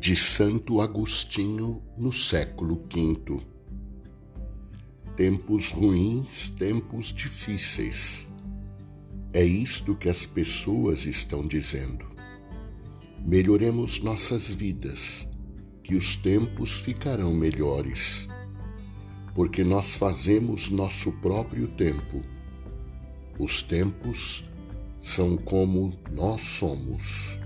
de Santo Agostinho no século V. Tempos ruins, tempos difíceis. É isto que as pessoas estão dizendo. Melhoremos nossas vidas, que os tempos ficarão melhores, porque nós fazemos nosso próprio tempo. Os tempos são como nós somos.